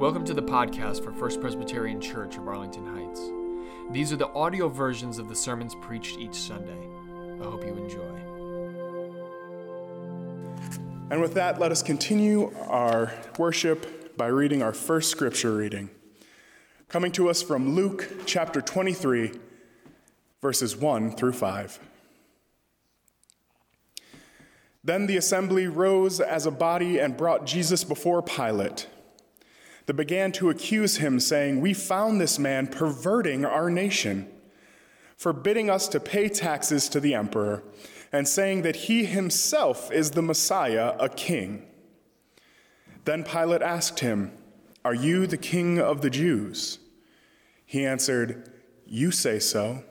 Welcome to the podcast for First Presbyterian Church of Arlington Heights. These are the audio versions of the sermons preached each Sunday. I hope you enjoy. And with that, let us continue our worship by reading our first scripture reading, coming to us from Luke chapter 23, verses 1 through 5. Then the assembly rose as a body and brought Jesus before Pilate. They began to accuse him, saying, We found this man perverting our nation, forbidding us to pay taxes to the emperor, and saying that he himself is the Messiah, a king. Then Pilate asked him, Are you the king of the Jews? He answered, You say so.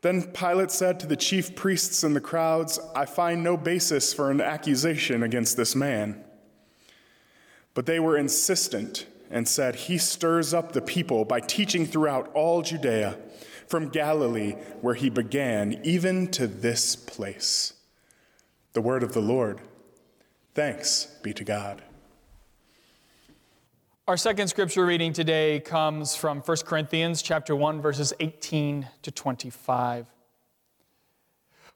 Then Pilate said to the chief priests and the crowds, I find no basis for an accusation against this man. But they were insistent and said, He stirs up the people by teaching throughout all Judea, from Galilee, where he began, even to this place. The word of the Lord. Thanks be to God. Our second scripture reading today comes from 1 Corinthians chapter 1 verses 18 to 25.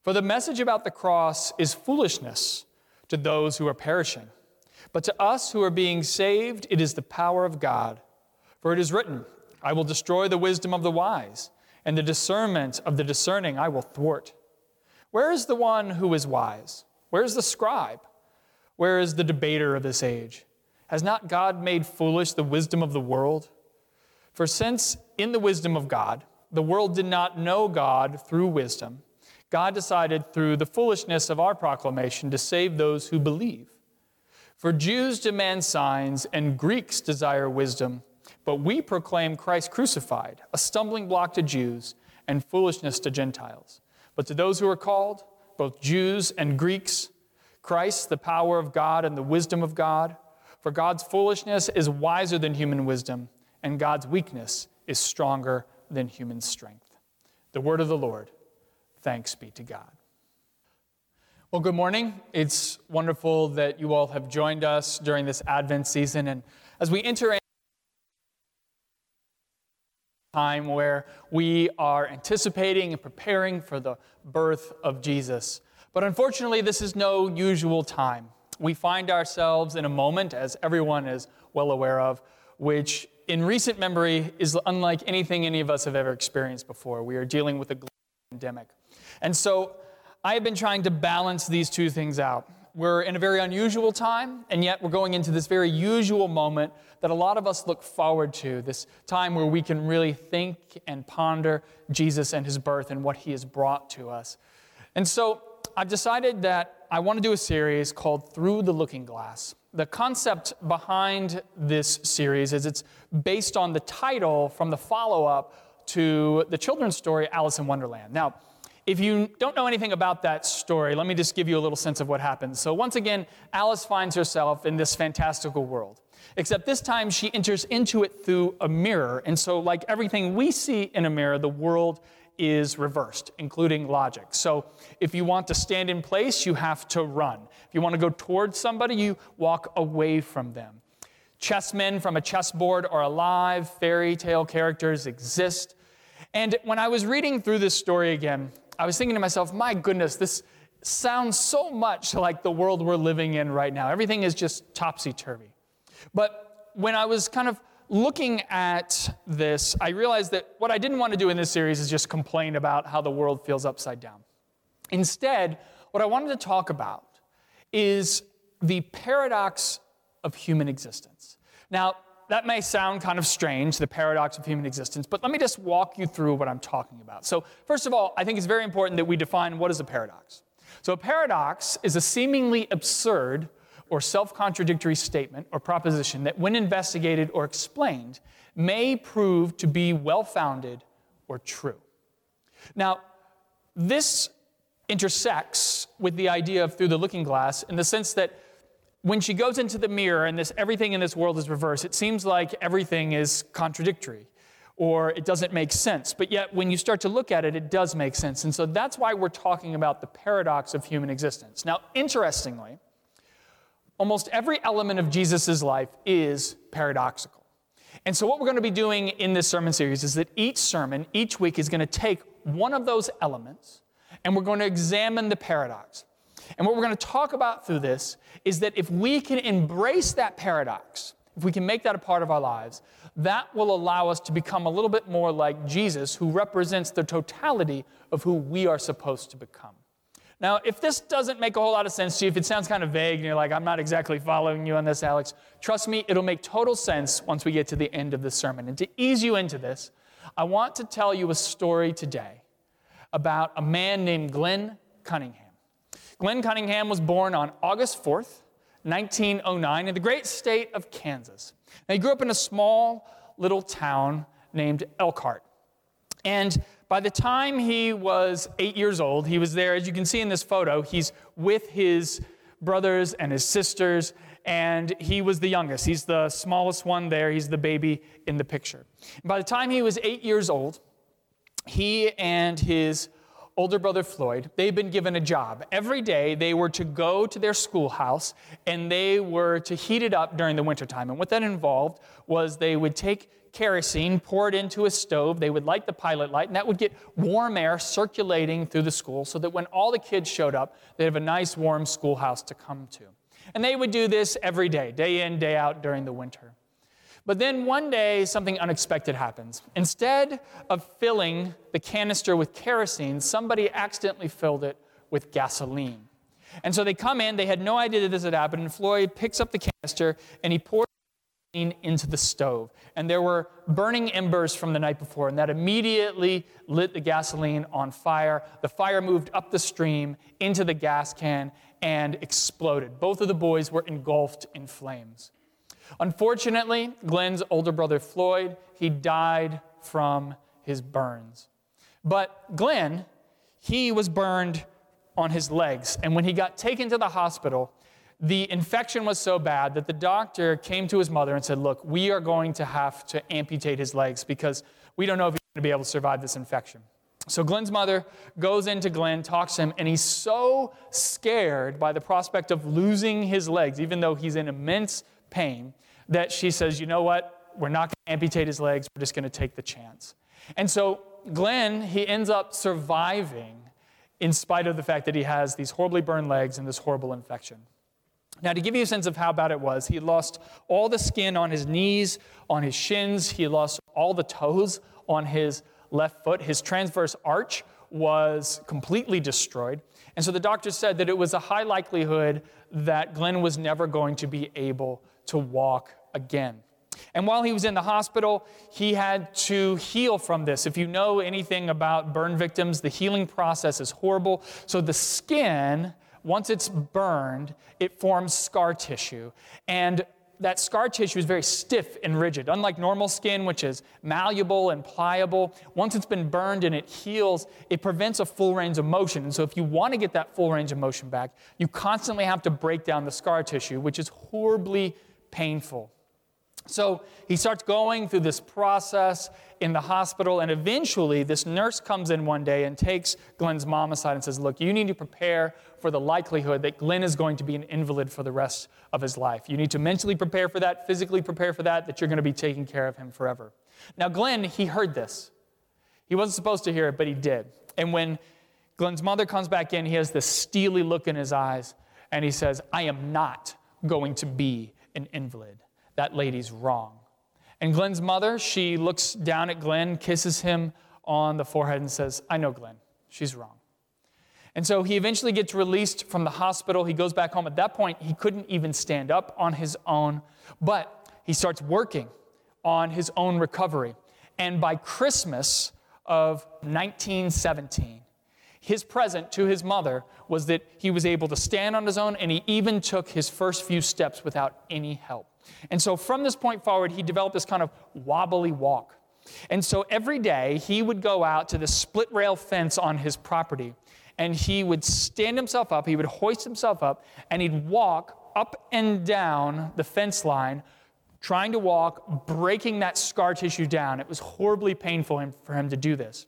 For the message about the cross is foolishness to those who are perishing, but to us who are being saved it is the power of God. For it is written, I will destroy the wisdom of the wise, and the discernment of the discerning I will thwart. Where is the one who is wise? Where is the scribe? Where is the debater of this age? Has not God made foolish the wisdom of the world? For since in the wisdom of God, the world did not know God through wisdom, God decided through the foolishness of our proclamation to save those who believe. For Jews demand signs and Greeks desire wisdom, but we proclaim Christ crucified, a stumbling block to Jews and foolishness to Gentiles. But to those who are called, both Jews and Greeks, Christ, the power of God and the wisdom of God. For God's foolishness is wiser than human wisdom, and God's weakness is stronger than human strength. The word of the Lord. Thanks be to God. Well, good morning. It's wonderful that you all have joined us during this Advent season. And as we enter a time where we are anticipating and preparing for the birth of Jesus. But unfortunately, this is no usual time. We find ourselves in a moment, as everyone is well aware of, which in recent memory is unlike anything any of us have ever experienced before. We are dealing with a global pandemic. And so I have been trying to balance these two things out. We're in a very unusual time, and yet we're going into this very usual moment that a lot of us look forward to this time where we can really think and ponder Jesus and his birth and what he has brought to us. And so I've decided that I want to do a series called Through the Looking Glass. The concept behind this series is it's based on the title from the follow up to the children's story Alice in Wonderland. Now, if you don't know anything about that story, let me just give you a little sense of what happens. So, once again, Alice finds herself in this fantastical world. Except this time she enters into it through a mirror. And so, like everything we see in a mirror, the world is reversed, including logic. So, if you want to stand in place, you have to run. If you want to go towards somebody, you walk away from them. Chessmen from a chessboard are alive, fairy tale characters exist. And when I was reading through this story again, I was thinking to myself, my goodness, this sounds so much like the world we're living in right now. Everything is just topsy turvy. But when I was kind of looking at this, I realized that what I didn't want to do in this series is just complain about how the world feels upside down. Instead, what I wanted to talk about is the paradox of human existence. Now, that may sound kind of strange, the paradox of human existence, but let me just walk you through what I'm talking about. So, first of all, I think it's very important that we define what is a paradox. So, a paradox is a seemingly absurd or self contradictory statement or proposition that, when investigated or explained, may prove to be well founded or true. Now, this intersects with the idea of through the looking glass in the sense that when she goes into the mirror and this everything in this world is reversed, it seems like everything is contradictory or it doesn't make sense. But yet, when you start to look at it, it does make sense. And so that's why we're talking about the paradox of human existence. Now, interestingly, almost every element of Jesus' life is paradoxical. And so, what we're going to be doing in this sermon series is that each sermon, each week, is going to take one of those elements and we're going to examine the paradox. And what we're going to talk about through this is that if we can embrace that paradox, if we can make that a part of our lives, that will allow us to become a little bit more like Jesus, who represents the totality of who we are supposed to become. Now, if this doesn't make a whole lot of sense to you, if it sounds kind of vague and you're like, I'm not exactly following you on this, Alex, trust me, it'll make total sense once we get to the end of the sermon. And to ease you into this, I want to tell you a story today about a man named Glenn Cunningham. Glenn Cunningham was born on August 4th, 1909, in the great state of Kansas. Now, he grew up in a small little town named Elkhart. And by the time he was eight years old, he was there, as you can see in this photo, he's with his brothers and his sisters, and he was the youngest. He's the smallest one there, he's the baby in the picture. And by the time he was eight years old, he and his older brother Floyd, they'd been given a job. Every day they were to go to their schoolhouse and they were to heat it up during the wintertime. And what that involved was they would take kerosene, pour it into a stove. They would light the pilot light, and that would get warm air circulating through the school so that when all the kids showed up, they'd have a nice warm schoolhouse to come to. And they would do this every day, day in, day out during the winter. But then one day, something unexpected happens. Instead of filling the canister with kerosene, somebody accidentally filled it with gasoline. And so they come in, they had no idea that this had happened, and Floyd picks up the canister and he pours gasoline into the stove. And there were burning embers from the night before, and that immediately lit the gasoline on fire. The fire moved up the stream into the gas can and exploded. Both of the boys were engulfed in flames. Unfortunately, Glenn's older brother Floyd, he died from his burns. But Glenn, he was burned on his legs, and when he got taken to the hospital, the infection was so bad that the doctor came to his mother and said, Look, we are going to have to amputate his legs because we don't know if he's going to be able to survive this infection. So Glenn's mother goes into Glenn, talks to him, and he's so scared by the prospect of losing his legs, even though he's in immense pain, that she says, You know what? We're not going to amputate his legs, we're just going to take the chance. And so Glenn, he ends up surviving in spite of the fact that he has these horribly burned legs and this horrible infection. Now, to give you a sense of how bad it was, he lost all the skin on his knees, on his shins, he lost all the toes on his left foot. His transverse arch was completely destroyed. And so the doctor said that it was a high likelihood that Glenn was never going to be able to walk again. And while he was in the hospital, he had to heal from this. If you know anything about burn victims, the healing process is horrible. So the skin once it's burned, it forms scar tissue. And that scar tissue is very stiff and rigid. Unlike normal skin, which is malleable and pliable, once it's been burned and it heals, it prevents a full range of motion. And so, if you want to get that full range of motion back, you constantly have to break down the scar tissue, which is horribly painful. So he starts going through this process in the hospital, and eventually, this nurse comes in one day and takes Glenn's mom aside and says, Look, you need to prepare for the likelihood that Glenn is going to be an invalid for the rest of his life. You need to mentally prepare for that, physically prepare for that, that you're going to be taking care of him forever. Now, Glenn, he heard this. He wasn't supposed to hear it, but he did. And when Glenn's mother comes back in, he has this steely look in his eyes, and he says, I am not going to be an invalid that lady's wrong. And Glenn's mother, she looks down at Glenn, kisses him on the forehead, and says, I know Glenn. She's wrong. And so he eventually gets released from the hospital. He goes back home. At that point, he couldn't even stand up on his own, but he starts working on his own recovery. And by Christmas of 1917, his present to his mother was that he was able to stand on his own and he even took his first few steps without any help. And so from this point forward, he developed this kind of wobbly walk. And so every day he would go out to the split rail fence on his property and he would stand himself up, he would hoist himself up, and he'd walk up and down the fence line, trying to walk, breaking that scar tissue down. It was horribly painful for him to do this.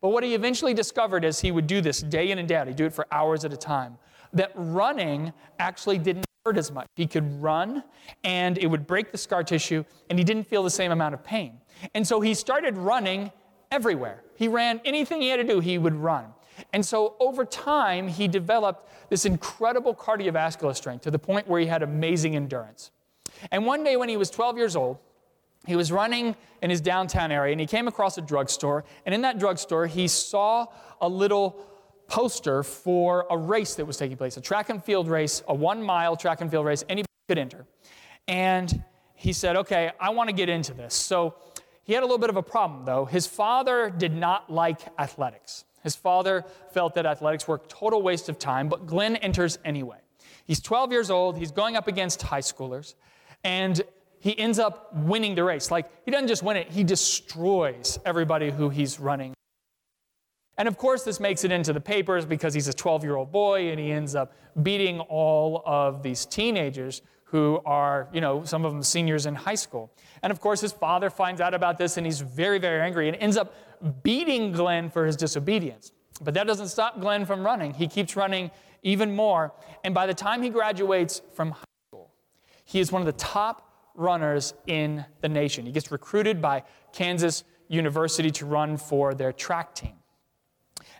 But what he eventually discovered as he would do this day in and day out, he'd do it for hours at a time, that running actually didn't hurt as much. He could run and it would break the scar tissue and he didn't feel the same amount of pain. And so he started running everywhere. He ran anything he had to do, he would run. And so over time, he developed this incredible cardiovascular strength to the point where he had amazing endurance. And one day when he was 12 years old, he was running in his downtown area and he came across a drugstore. And in that drugstore, he saw a little poster for a race that was taking place a track and field race, a one mile track and field race, anybody could enter. And he said, Okay, I want to get into this. So he had a little bit of a problem, though. His father did not like athletics. His father felt that athletics were a total waste of time, but Glenn enters anyway. He's 12 years old, he's going up against high schoolers, and he ends up winning the race. Like, he doesn't just win it, he destroys everybody who he's running. And of course, this makes it into the papers because he's a 12 year old boy and he ends up beating all of these teenagers who are, you know, some of them seniors in high school. And of course, his father finds out about this and he's very, very angry and ends up beating Glenn for his disobedience. But that doesn't stop Glenn from running. He keeps running even more. And by the time he graduates from high school, he is one of the top runners in the nation. He gets recruited by Kansas University to run for their track team.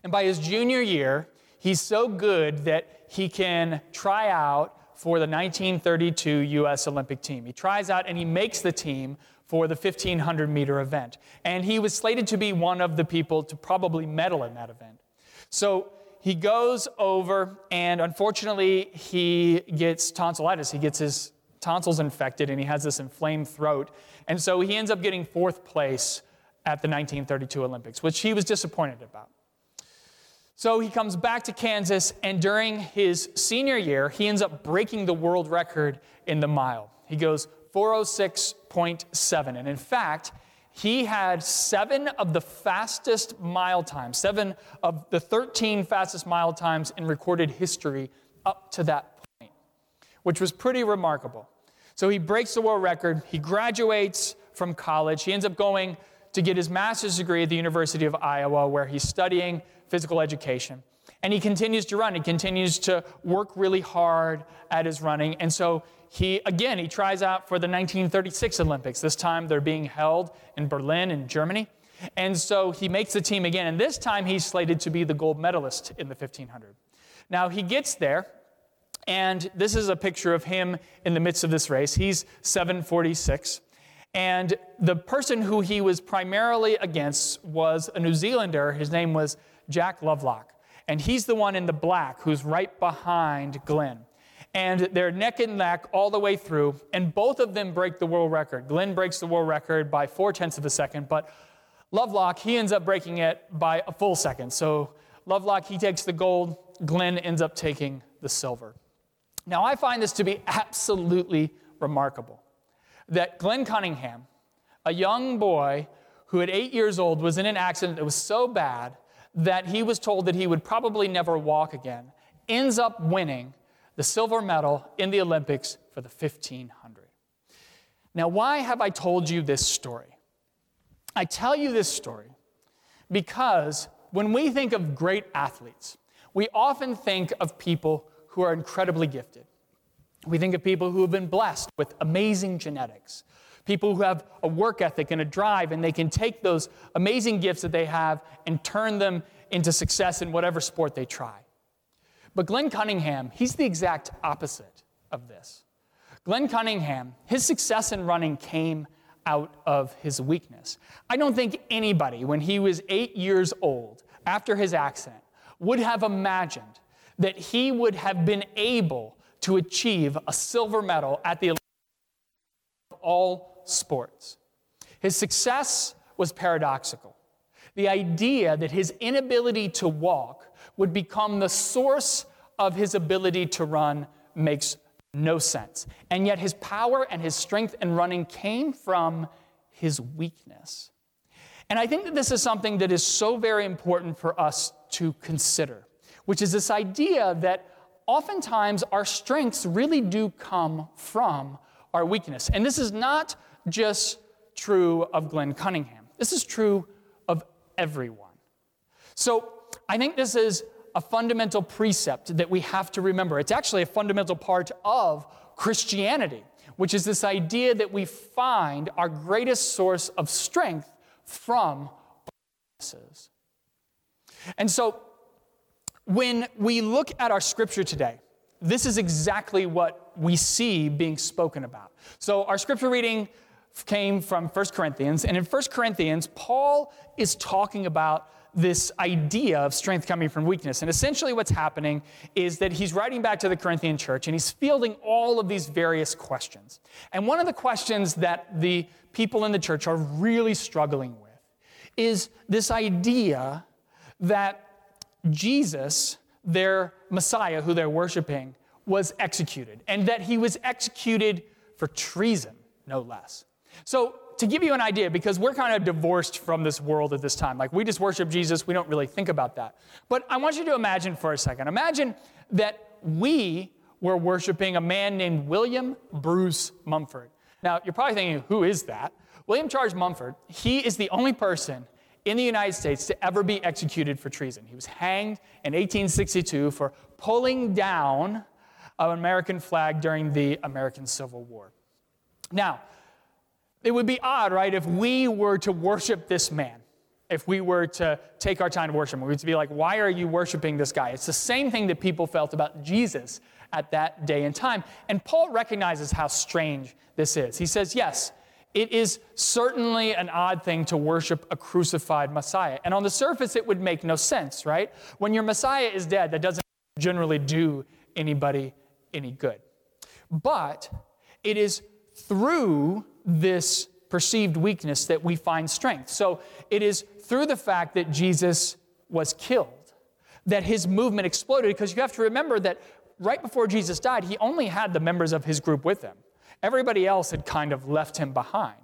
And by his junior year, he's so good that he can try out for the 1932 U.S. Olympic team. He tries out and he makes the team for the 1500 meter event. And he was slated to be one of the people to probably medal in that event. So he goes over, and unfortunately, he gets tonsillitis. He gets his tonsils infected, and he has this inflamed throat. And so he ends up getting fourth place at the 1932 Olympics, which he was disappointed about. So he comes back to Kansas, and during his senior year, he ends up breaking the world record in the mile. He goes 406.7. And in fact, he had seven of the fastest mile times, seven of the 13 fastest mile times in recorded history up to that which was pretty remarkable. So he breaks the world record. He graduates from college. He ends up going to get his master's degree at the University of Iowa, where he's studying physical education. And he continues to run. He continues to work really hard at his running. And so he, again, he tries out for the 1936 Olympics. This time they're being held in Berlin, in Germany. And so he makes the team again. And this time he's slated to be the gold medalist in the 1500. Now he gets there, and this is a picture of him in the midst of this race. He's 746. And the person who he was primarily against was a New Zealander. His name was Jack Lovelock. And he's the one in the black who's right behind Glenn. And they're neck and neck all the way through, and both of them break the world record. Glenn breaks the world record by four tenths of a second, but Lovelock, he ends up breaking it by a full second. So Lovelock, he takes the gold, Glenn ends up taking the silver. Now, I find this to be absolutely remarkable that Glenn Cunningham, a young boy who at eight years old was in an accident that was so bad that he was told that he would probably never walk again, ends up winning the silver medal in the Olympics for the 1500. Now, why have I told you this story? I tell you this story because when we think of great athletes, we often think of people who are incredibly gifted. We think of people who have been blessed with amazing genetics, people who have a work ethic and a drive, and they can take those amazing gifts that they have and turn them into success in whatever sport they try. But Glenn Cunningham, he's the exact opposite of this. Glenn Cunningham, his success in running came out of his weakness. I don't think anybody, when he was eight years old, after his accident, would have imagined that he would have been able to achieve a silver medal at the Olympics of all sports. His success was paradoxical. The idea that his inability to walk would become the source of his ability to run makes no sense. And yet, his power and his strength in running came from his weakness. And I think that this is something that is so very important for us to consider, which is this idea that oftentimes our strengths really do come from our weakness. And this is not just true of Glenn Cunningham, this is true of everyone. So I think this is a fundamental precept that we have to remember. It's actually a fundamental part of Christianity, which is this idea that we find our greatest source of strength from our weaknesses. And so, when we look at our scripture today, this is exactly what we see being spoken about. So, our scripture reading came from 1 Corinthians, and in 1 Corinthians, Paul is talking about this idea of strength coming from weakness. And essentially, what's happening is that he's writing back to the Corinthian church and he's fielding all of these various questions. And one of the questions that the people in the church are really struggling with is this idea that Jesus, their Messiah, who they're worshiping, was executed, and that he was executed for treason, no less. So, to give you an idea, because we're kind of divorced from this world at this time, like we just worship Jesus, we don't really think about that. But I want you to imagine for a second imagine that we were worshiping a man named William Bruce Mumford. Now, you're probably thinking, who is that? William Charles Mumford, he is the only person in the United States to ever be executed for treason. He was hanged in 1862 for pulling down an American flag during the American Civil War. Now, it would be odd, right, if we were to worship this man, if we were to take our time to worship him. We would be like, why are you worshiping this guy? It's the same thing that people felt about Jesus at that day and time. And Paul recognizes how strange this is. He says, yes, it is certainly an odd thing to worship a crucified Messiah. And on the surface, it would make no sense, right? When your Messiah is dead, that doesn't generally do anybody any good. But it is through this perceived weakness that we find strength. So it is through the fact that Jesus was killed that his movement exploded because you have to remember that right before Jesus died, he only had the members of his group with him. Everybody else had kind of left him behind.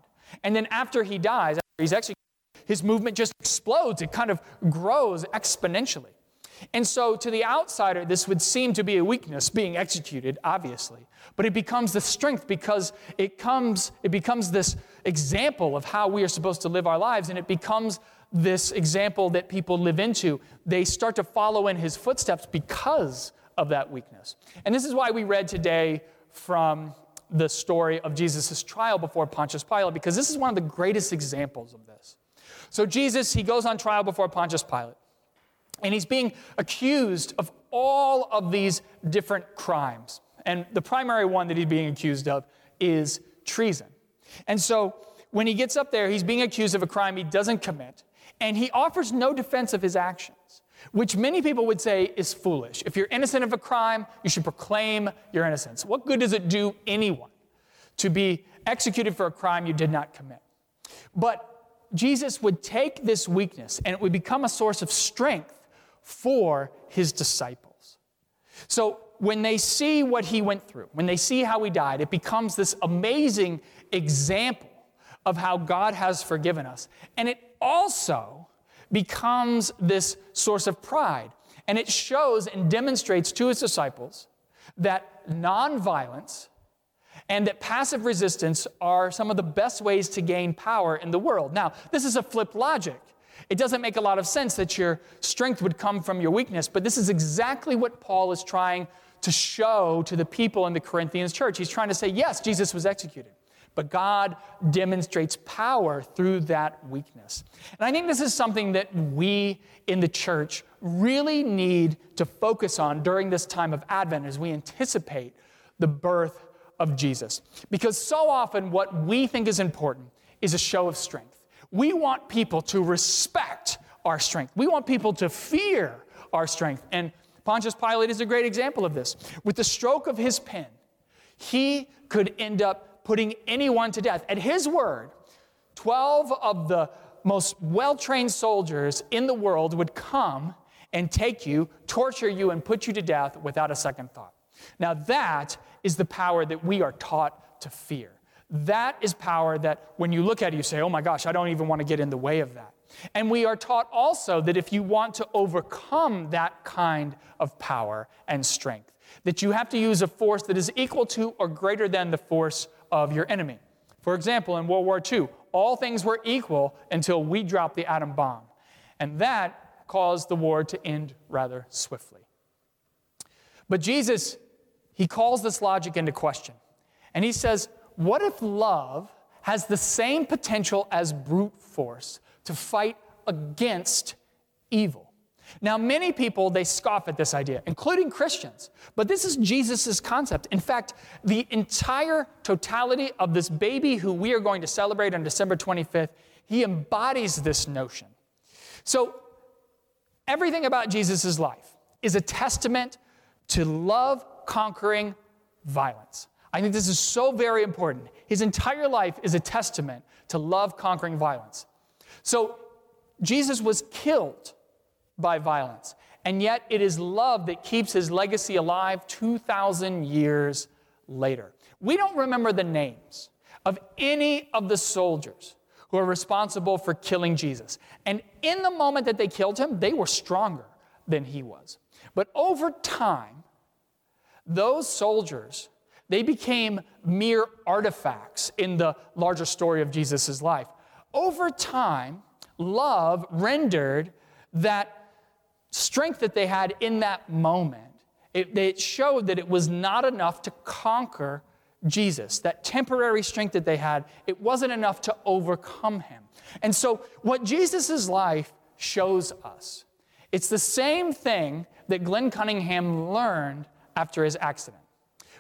And then after he dies, after he's executed, his movement just explodes. It kind of grows exponentially. And so, to the outsider, this would seem to be a weakness being executed, obviously. But it becomes the strength because it, comes, it becomes this example of how we are supposed to live our lives, and it becomes this example that people live into. They start to follow in his footsteps because of that weakness. And this is why we read today from the story of Jesus' trial before Pontius Pilate, because this is one of the greatest examples of this. So, Jesus, he goes on trial before Pontius Pilate. And he's being accused of all of these different crimes. And the primary one that he's being accused of is treason. And so when he gets up there, he's being accused of a crime he doesn't commit. And he offers no defense of his actions, which many people would say is foolish. If you're innocent of a crime, you should proclaim your innocence. What good does it do anyone to be executed for a crime you did not commit? But Jesus would take this weakness and it would become a source of strength for his disciples. So when they see what he went through, when they see how he died, it becomes this amazing example of how God has forgiven us. And it also becomes this source of pride. And it shows and demonstrates to his disciples that nonviolence and that passive resistance are some of the best ways to gain power in the world. Now, this is a flip logic. It doesn't make a lot of sense that your strength would come from your weakness, but this is exactly what Paul is trying to show to the people in the Corinthians church. He's trying to say, yes, Jesus was executed, but God demonstrates power through that weakness. And I think this is something that we in the church really need to focus on during this time of Advent as we anticipate the birth of Jesus. Because so often, what we think is important is a show of strength. We want people to respect our strength. We want people to fear our strength. And Pontius Pilate is a great example of this. With the stroke of his pen, he could end up putting anyone to death. At his word, 12 of the most well trained soldiers in the world would come and take you, torture you, and put you to death without a second thought. Now, that is the power that we are taught to fear. That is power that when you look at it, you say, oh my gosh, I don't even want to get in the way of that. And we are taught also that if you want to overcome that kind of power and strength, that you have to use a force that is equal to or greater than the force of your enemy. For example, in World War II, all things were equal until we dropped the atom bomb. And that caused the war to end rather swiftly. But Jesus, he calls this logic into question. And he says, What if love has the same potential as brute force to fight against evil? Now, many people, they scoff at this idea, including Christians. But this is Jesus' concept. In fact, the entire totality of this baby who we are going to celebrate on December 25th, he embodies this notion. So, everything about Jesus' life is a testament to love conquering violence. I think this is so very important. His entire life is a testament to love conquering violence. So, Jesus was killed by violence. And yet, it is love that keeps his legacy alive 2,000 years later. We don't remember the names of any of the soldiers who are responsible for killing Jesus. And in the moment that they killed him, they were stronger than he was. But over time, those soldiers, they became mere artifacts in the larger story of Jesus' life. Over time, love rendered that strength that they had in that moment, it, it showed that it was not enough to conquer Jesus. That temporary strength that they had, it wasn't enough to overcome him. And so, what Jesus' life shows us, it's the same thing that Glenn Cunningham learned after his accident,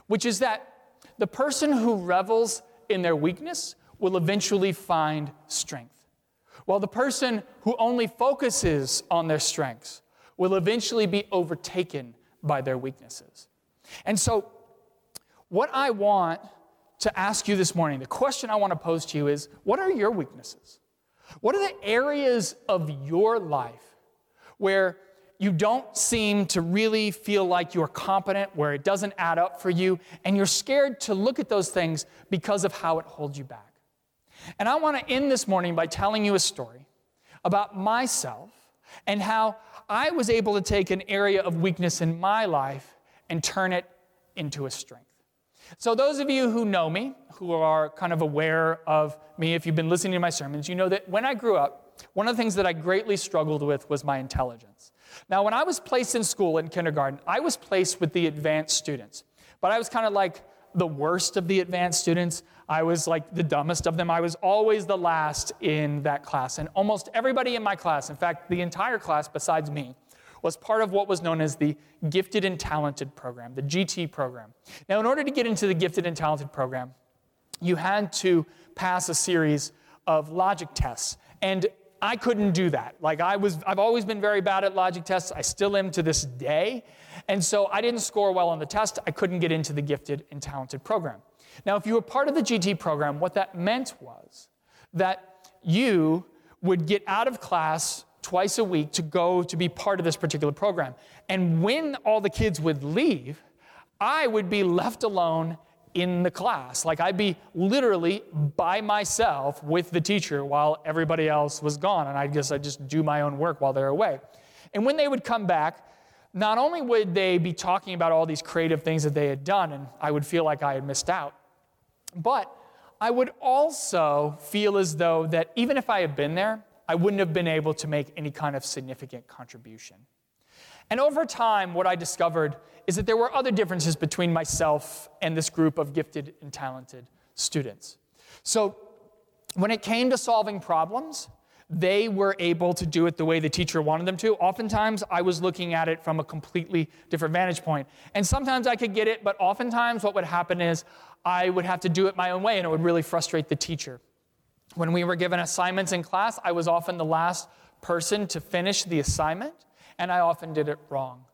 which is that the person who revels in their weakness will eventually find strength, while the person who only focuses on their strengths will eventually be overtaken by their weaknesses. And so, what I want to ask you this morning, the question I want to pose to you is what are your weaknesses? What are the areas of your life where you don't seem to really feel like you're competent, where it doesn't add up for you, and you're scared to look at those things because of how it holds you back? And I want to end this morning by telling you a story about myself and how I was able to take an area of weakness in my life and turn it into a strength. So, those of you who know me, who are kind of aware of me, if you've been listening to my sermons, you know that when I grew up, one of the things that I greatly struggled with was my intelligence. Now, when I was placed in school in kindergarten, I was placed with the advanced students, but I was kind of like the worst of the advanced students. I was like the dumbest of them. I was always the last in that class. And almost everybody in my class, in fact, the entire class besides me, was part of what was known as the Gifted and Talented program, the GT program. Now, in order to get into the Gifted and Talented program, you had to pass a series of logic tests. And I couldn't do that. Like I was, I've always been very bad at logic tests. I still am to this day. And so I didn't score well on the test. I couldn't get into the gifted and talented program. Now, if you were part of the GT program, what that meant was that you would get out of class twice a week to go to be part of this particular program. And when all the kids would leave, I would be left alone in the class. Like I'd be literally by myself with the teacher while everybody else was gone. And I guess I'd just do my own work while they're away. And when they would come back, not only would they be talking about all these creative things that they had done, and I would feel like I had missed out, but I would also feel as though that even if I had been there, I wouldn't have been able to make any kind of significant contribution. And over time, what I discovered is that there were other differences between myself and this group of gifted and talented students. So, when it came to solving problems, they were able to do it the way the teacher wanted them to. Oftentimes, I was looking at it from a completely different vantage point. And sometimes I could get it, but oftentimes, what would happen is I would have to do it my own way, and it would really frustrate the teacher. When we were given assignments in class, I was often the last person to finish the assignment, and I often did it wrong.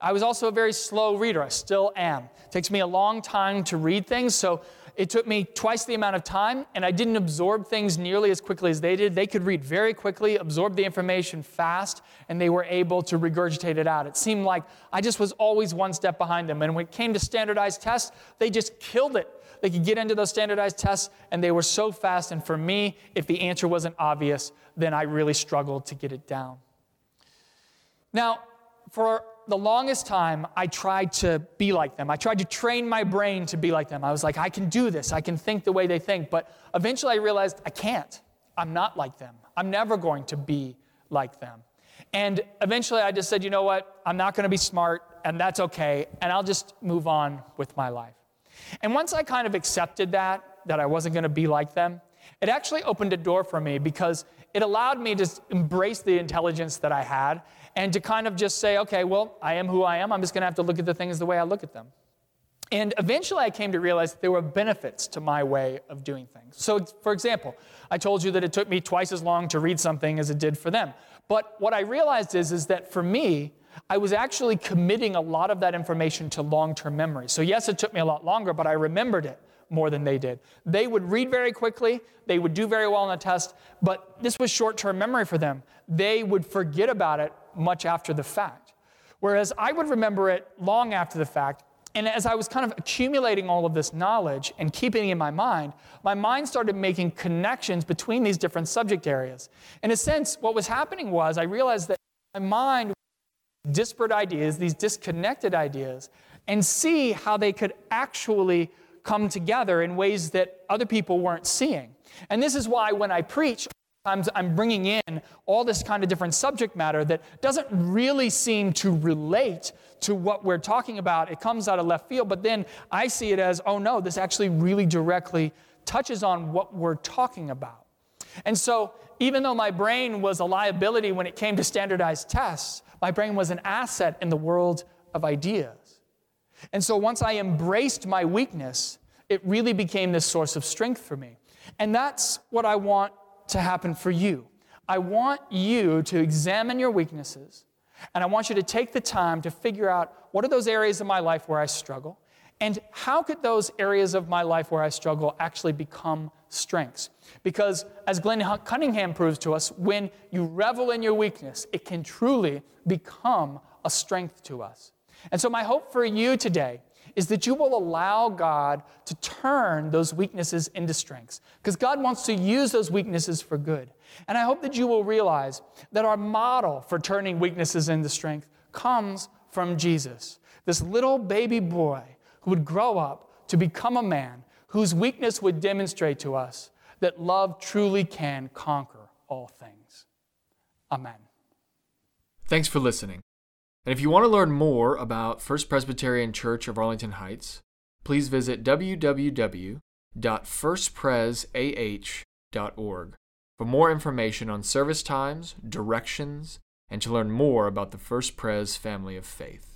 I was also a very slow reader. I still am. It takes me a long time to read things, so it took me twice the amount of time, and I didn't absorb things nearly as quickly as they did. They could read very quickly, absorb the information fast, and they were able to regurgitate it out. It seemed like I just was always one step behind them. And when it came to standardized tests, they just killed it. They could get into those standardized tests, and they were so fast. And for me, if the answer wasn't obvious, then I really struggled to get it down. Now, for the longest time, I tried to be like them. I tried to train my brain to be like them. I was like, I can do this. I can think the way they think. But eventually I realized I can't. I'm not like them. I'm never going to be like them. And eventually I just said, you know what? I'm not going to be smart, and that's okay, and I'll just move on with my life. And once I kind of accepted that, that I wasn't going to be like them, it actually opened a door for me because it allowed me to embrace the intelligence that I had and to kind of just say, okay, well, I am who I am. I'm just going to have to look at the things the way I look at them. And eventually I came to realize that there were benefits to my way of doing things. So, for example, I told you that it took me twice as long to read something as it did for them. But what I realized is, is that for me, I was actually committing a lot of that information to long term memory. So, yes, it took me a lot longer, but I remembered it more than they did. They would read very quickly, they would do very well on the test, but this was short term memory for them. They would forget about it much after the fact. Whereas I would remember it long after the fact and as I was kind of accumulating all of this knowledge and keeping it in my mind, my mind started making connections between these different subject areas. In a sense, what was happening was I realized that my mind disparate ideas, these disconnected ideas, and see how they could actually come together in ways that other people weren't seeing. And this is why when I preach, Sometimes I'm bringing in all this kind of different subject matter that doesn't really seem to relate to what we're talking about. It comes out of left field, but then I see it as, oh no, this actually really directly touches on what we're talking about. And so, even though my brain was a liability when it came to standardized tests, my brain was an asset in the world of ideas. And so, once I embraced my weakness, it really became this source of strength for me. And that's what I want to happen for you. I want you to examine your weaknesses, and I want you to take the time to figure out what are those areas of my life where I struggle, and how could those areas of my life where I struggle actually become strengths? Because, as Glenn Cunningham proves to us, when you revel in your weakness, it can truly become a strength to us. And so, my hope for you today is that you will allow God to turn those weaknesses into strengths. Because God wants to use those weaknesses for good. And I hope that you will realize that our model for turning weaknesses into strength comes from Jesus, this little baby boy who would grow up to become a man whose weakness would demonstrate to us that love truly can conquer all things. Amen. Thanks for listening. And if you want to learn more about First Presbyterian Church of Arlington Heights, please visit www.firstpresah.org for more information on service times, directions, and to learn more about the First Pres family of faith.